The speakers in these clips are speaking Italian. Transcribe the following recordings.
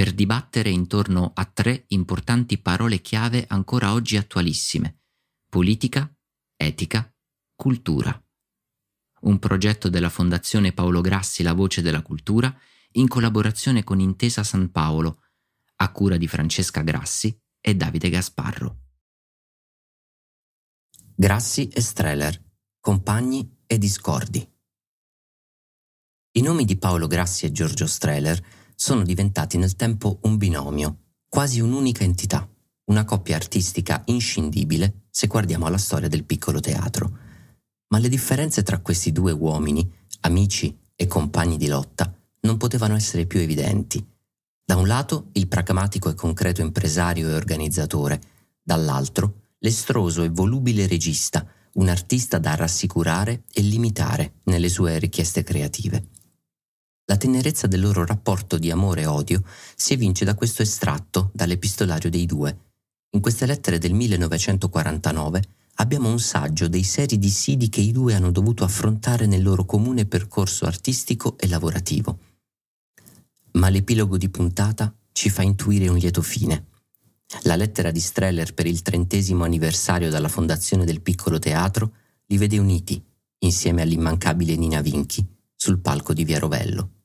per dibattere intorno a tre importanti parole chiave ancora oggi attualissime. Politica, etica, cultura. Un progetto della Fondazione Paolo Grassi La Voce della Cultura in collaborazione con Intesa San Paolo, a cura di Francesca Grassi e Davide Gasparro. Grassi e Streller, compagni e discordi. I nomi di Paolo Grassi e Giorgio Streller sono diventati nel tempo un binomio, quasi un'unica entità, una coppia artistica inscindibile se guardiamo alla storia del piccolo teatro. Ma le differenze tra questi due uomini, amici e compagni di lotta, non potevano essere più evidenti. Da un lato il pragmatico e concreto impresario e organizzatore, dall'altro l'estroso e volubile regista, un artista da rassicurare e limitare nelle sue richieste creative. La tenerezza del loro rapporto di amore e odio si evince da questo estratto dall'epistolario dei due. In queste lettere del 1949 abbiamo un saggio dei seri dissidi che i due hanno dovuto affrontare nel loro comune percorso artistico e lavorativo. Ma l'epilogo di puntata ci fa intuire un lieto fine. La lettera di Streller per il trentesimo anniversario dalla fondazione del piccolo teatro li vede uniti, insieme all'immancabile Nina Vinchi, sul palco di Via Rovello.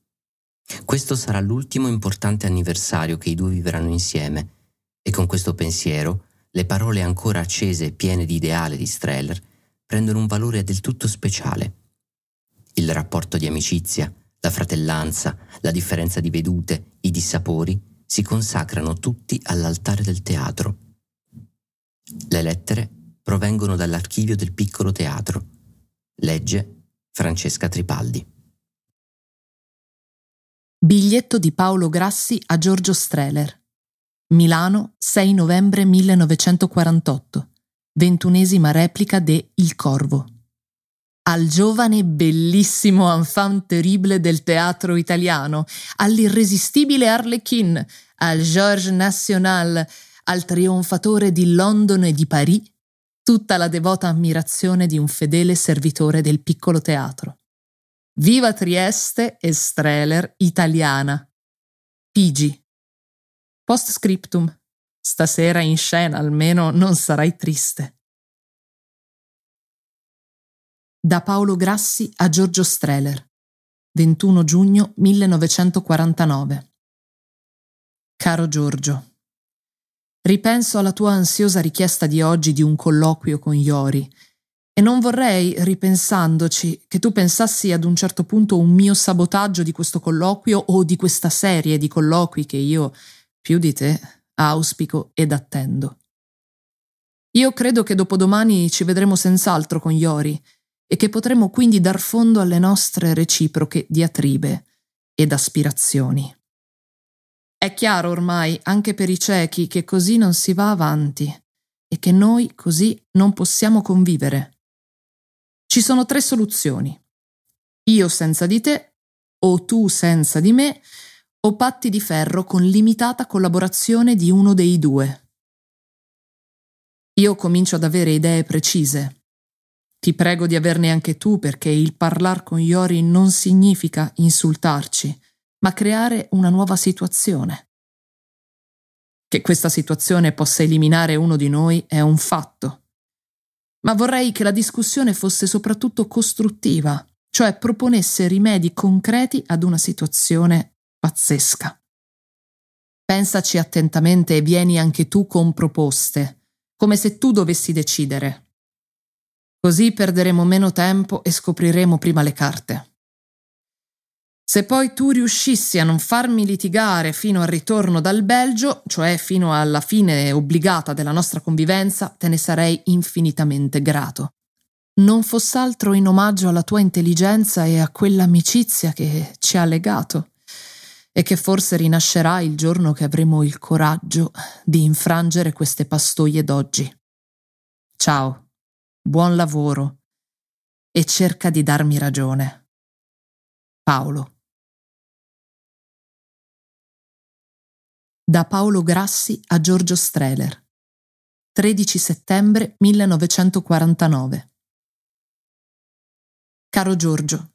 Questo sarà l'ultimo importante anniversario che i due vivranno insieme e con questo pensiero le parole ancora accese e piene di ideale di Streller prendono un valore del tutto speciale. Il rapporto di amicizia, la fratellanza, la differenza di vedute, i dissapori si consacrano tutti all'altare del teatro. Le lettere provengono dall'archivio del piccolo teatro. Legge Francesca Tripaldi. Biglietto di Paolo Grassi a Giorgio Streller. Milano, 6 novembre 1948. Ventunesima replica de Il Corvo. Al giovane bellissimo enfant terrible del teatro italiano, all'irresistibile Harlequin, al Georges National, al trionfatore di London e di Paris, tutta la devota ammirazione di un fedele servitore del piccolo teatro. Viva Trieste e Streller italiana. Pigi. Post scriptum. Stasera in scena almeno non sarai triste. Da Paolo Grassi a Giorgio Streller. 21 giugno 1949. Caro Giorgio, ripenso alla tua ansiosa richiesta di oggi di un colloquio con Iori e non vorrei, ripensandoci, che tu pensassi ad un certo punto un mio sabotaggio di questo colloquio o di questa serie di colloqui che io, più di te, auspico ed attendo. Io credo che dopodomani ci vedremo senz'altro con Iori e che potremo quindi dar fondo alle nostre reciproche diatribe ed aspirazioni. È chiaro ormai, anche per i ciechi, che così non si va avanti e che noi così non possiamo convivere. Ci sono tre soluzioni. Io senza di te, o tu senza di me, o patti di ferro con limitata collaborazione di uno dei due. Io comincio ad avere idee precise. Ti prego di averne anche tu perché il parlar con Iori non significa insultarci, ma creare una nuova situazione. Che questa situazione possa eliminare uno di noi è un fatto ma vorrei che la discussione fosse soprattutto costruttiva, cioè proponesse rimedi concreti ad una situazione pazzesca. Pensaci attentamente e vieni anche tu con proposte, come se tu dovessi decidere. Così perderemo meno tempo e scopriremo prima le carte. Se poi tu riuscissi a non farmi litigare fino al ritorno dal Belgio, cioè fino alla fine obbligata della nostra convivenza, te ne sarei infinitamente grato. Non foss'altro in omaggio alla tua intelligenza e a quell'amicizia che ci ha legato e che forse rinascerà il giorno che avremo il coraggio di infrangere queste pastoie d'oggi. Ciao, buon lavoro e cerca di darmi ragione. Paolo. Da Paolo Grassi a Giorgio Streller. 13 settembre 1949. Caro Giorgio,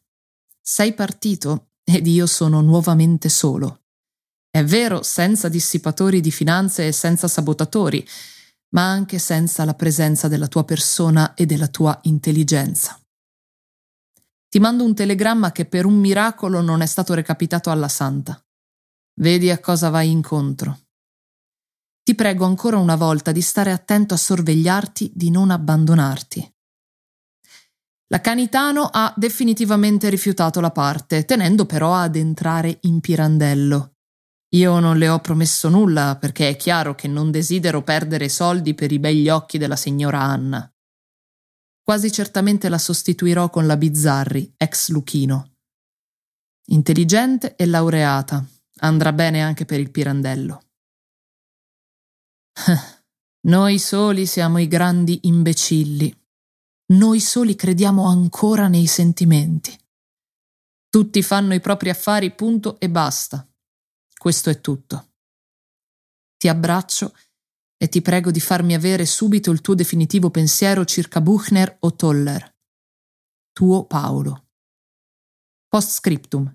sei partito ed io sono nuovamente solo. È vero, senza dissipatori di finanze e senza sabotatori, ma anche senza la presenza della tua persona e della tua intelligenza. Ti mando un telegramma che per un miracolo non è stato recapitato alla santa. Vedi a cosa vai incontro. Ti prego ancora una volta di stare attento a sorvegliarti, di non abbandonarti. La Canitano ha definitivamente rifiutato la parte, tenendo però ad entrare in Pirandello. Io non le ho promesso nulla perché è chiaro che non desidero perdere soldi per i begli occhi della signora Anna. Quasi certamente la sostituirò con la Bizzarri, ex Luchino. Intelligente e laureata, Andrà bene anche per il Pirandello. Noi soli siamo i grandi imbecilli. Noi soli crediamo ancora nei sentimenti. Tutti fanno i propri affari, punto e basta. Questo è tutto. Ti abbraccio e ti prego di farmi avere subito il tuo definitivo pensiero circa Buchner o Toller. Tuo Paolo. Post scriptum.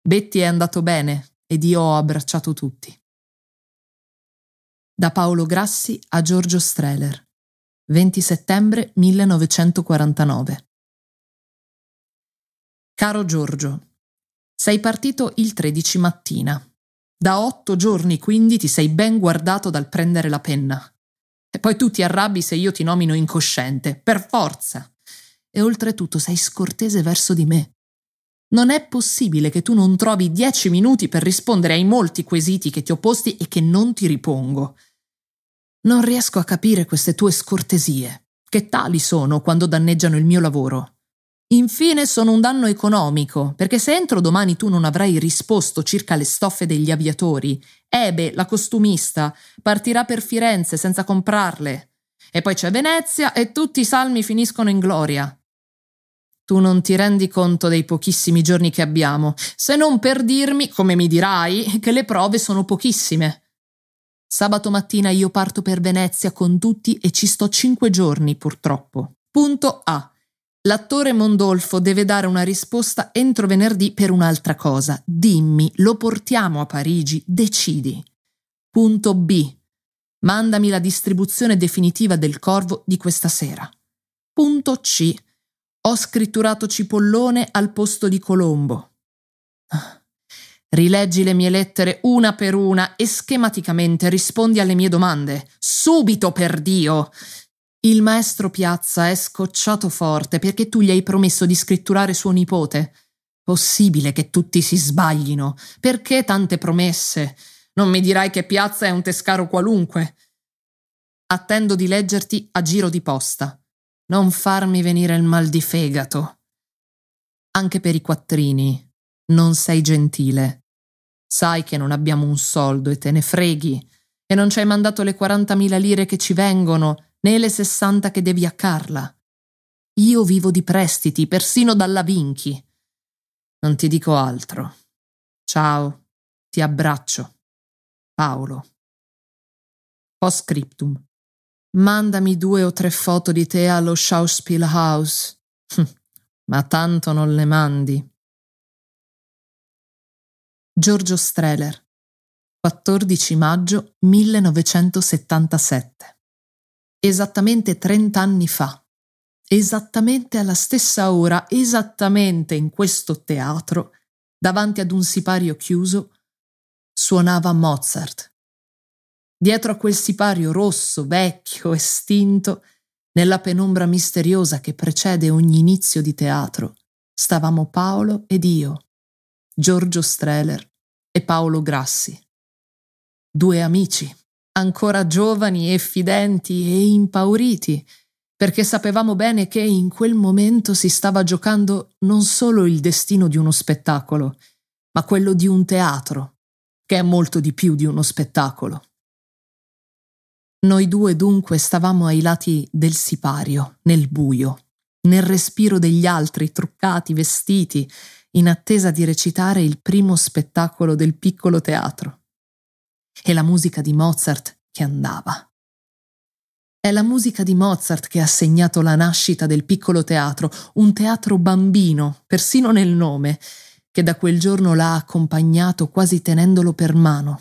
Betty è andato bene, ed io ho abbracciato tutti. Da Paolo Grassi a Giorgio Streller, 20 settembre 1949. Caro Giorgio, sei partito il 13 mattina. Da otto giorni quindi ti sei ben guardato dal prendere la penna. E poi tu ti arrabbi se io ti nomino incosciente, per forza. E oltretutto sei scortese verso di me. Non è possibile che tu non trovi dieci minuti per rispondere ai molti quesiti che ti ho posti e che non ti ripongo. Non riesco a capire queste tue scortesie, che tali sono quando danneggiano il mio lavoro. Infine sono un danno economico, perché se entro domani tu non avrai risposto circa le stoffe degli aviatori, Ebe, la costumista, partirà per Firenze senza comprarle. E poi c'è Venezia e tutti i salmi finiscono in gloria. Tu non ti rendi conto dei pochissimi giorni che abbiamo, se non per dirmi, come mi dirai, che le prove sono pochissime. Sabato mattina io parto per Venezia con tutti e ci sto cinque giorni, purtroppo. Punto A. L'attore Mondolfo deve dare una risposta entro venerdì per un'altra cosa. Dimmi, lo portiamo a Parigi, decidi. Punto B. Mandami la distribuzione definitiva del corvo di questa sera. Punto C. Ho scritturato cipollone al posto di Colombo. Rileggi le mie lettere una per una e schematicamente rispondi alle mie domande. Subito, per Dio! Il maestro Piazza è scocciato forte perché tu gli hai promesso di scritturare suo nipote. Possibile che tutti si sbaglino. Perché tante promesse? Non mi dirai che Piazza è un tescaro qualunque. Attendo di leggerti a giro di posta. Non farmi venire il mal di fegato. Anche per i quattrini non sei gentile. Sai che non abbiamo un soldo e te ne freghi, e non ci hai mandato le 40.000 lire che ci vengono, né le 60 che devi a Carla. Io vivo di prestiti, persino dalla Vinchi. Non ti dico altro. Ciao, ti abbraccio. Paolo. Post scriptum. Mandami due o tre foto di te allo Schauspielhaus. Hm, ma tanto non le mandi. Giorgio Streller, 14 maggio 1977. Esattamente 30 anni fa, esattamente alla stessa ora, esattamente in questo teatro, davanti ad un sipario chiuso, suonava Mozart. Dietro a quel sipario rosso, vecchio, estinto, nella penombra misteriosa che precede ogni inizio di teatro, stavamo Paolo ed io, Giorgio Streller e Paolo Grassi. Due amici, ancora giovani e fidenti e impauriti, perché sapevamo bene che in quel momento si stava giocando non solo il destino di uno spettacolo, ma quello di un teatro, che è molto di più di uno spettacolo. Noi due dunque stavamo ai lati del sipario, nel buio, nel respiro degli altri truccati, vestiti, in attesa di recitare il primo spettacolo del piccolo teatro. E la musica di Mozart che andava. È la musica di Mozart che ha segnato la nascita del piccolo teatro, un teatro bambino, persino nel nome, che da quel giorno l'ha accompagnato quasi tenendolo per mano.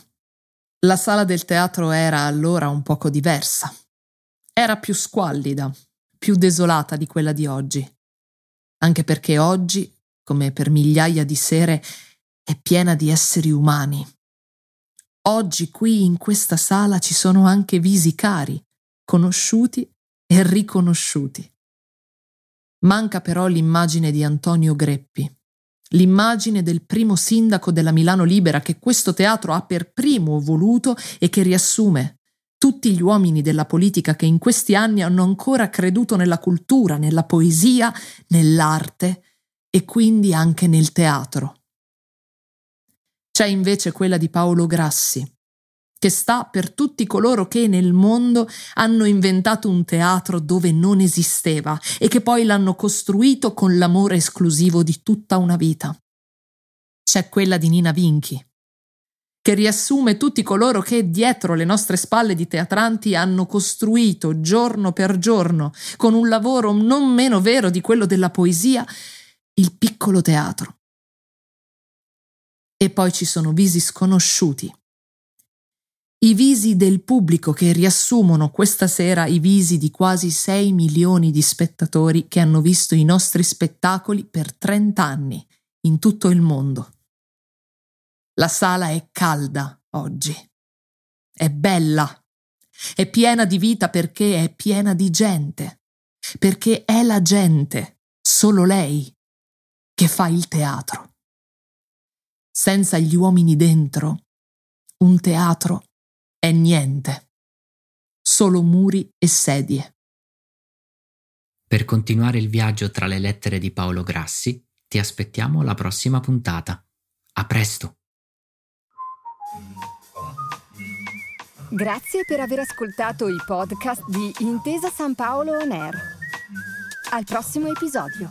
La sala del teatro era allora un poco diversa. Era più squallida, più desolata di quella di oggi. Anche perché oggi, come per migliaia di sere, è piena di esseri umani. Oggi qui in questa sala ci sono anche visi cari, conosciuti e riconosciuti. Manca però l'immagine di Antonio Greppi, l'immagine del primo sindaco della Milano Libera che questo teatro ha per primo voluto e che riassume tutti gli uomini della politica che in questi anni hanno ancora creduto nella cultura, nella poesia, nell'arte e quindi anche nel teatro. C'è invece quella di Paolo Grassi, che sta per tutti coloro che nel mondo hanno inventato un teatro dove non esisteva e che poi l'hanno costruito con l'amore esclusivo di tutta una vita. C'è quella di Nina Vinchi, che riassume tutti coloro che dietro le nostre spalle di teatranti hanno costruito giorno per giorno, con un lavoro non meno vero di quello della poesia, il piccolo teatro. E poi ci sono visi sconosciuti i visi del pubblico che riassumono questa sera i visi di quasi 6 milioni di spettatori che hanno visto i nostri spettacoli per 30 anni in tutto il mondo. La sala è calda oggi. È bella. È piena di vita perché è piena di gente. Perché è la gente, solo lei, che fa il teatro. Senza gli uomini dentro, un teatro è niente, solo muri e sedie. Per continuare il viaggio tra le lettere di Paolo Grassi, ti aspettiamo alla prossima puntata. A presto! Grazie per aver ascoltato i podcast di Intesa San Paolo On Air. Al prossimo episodio.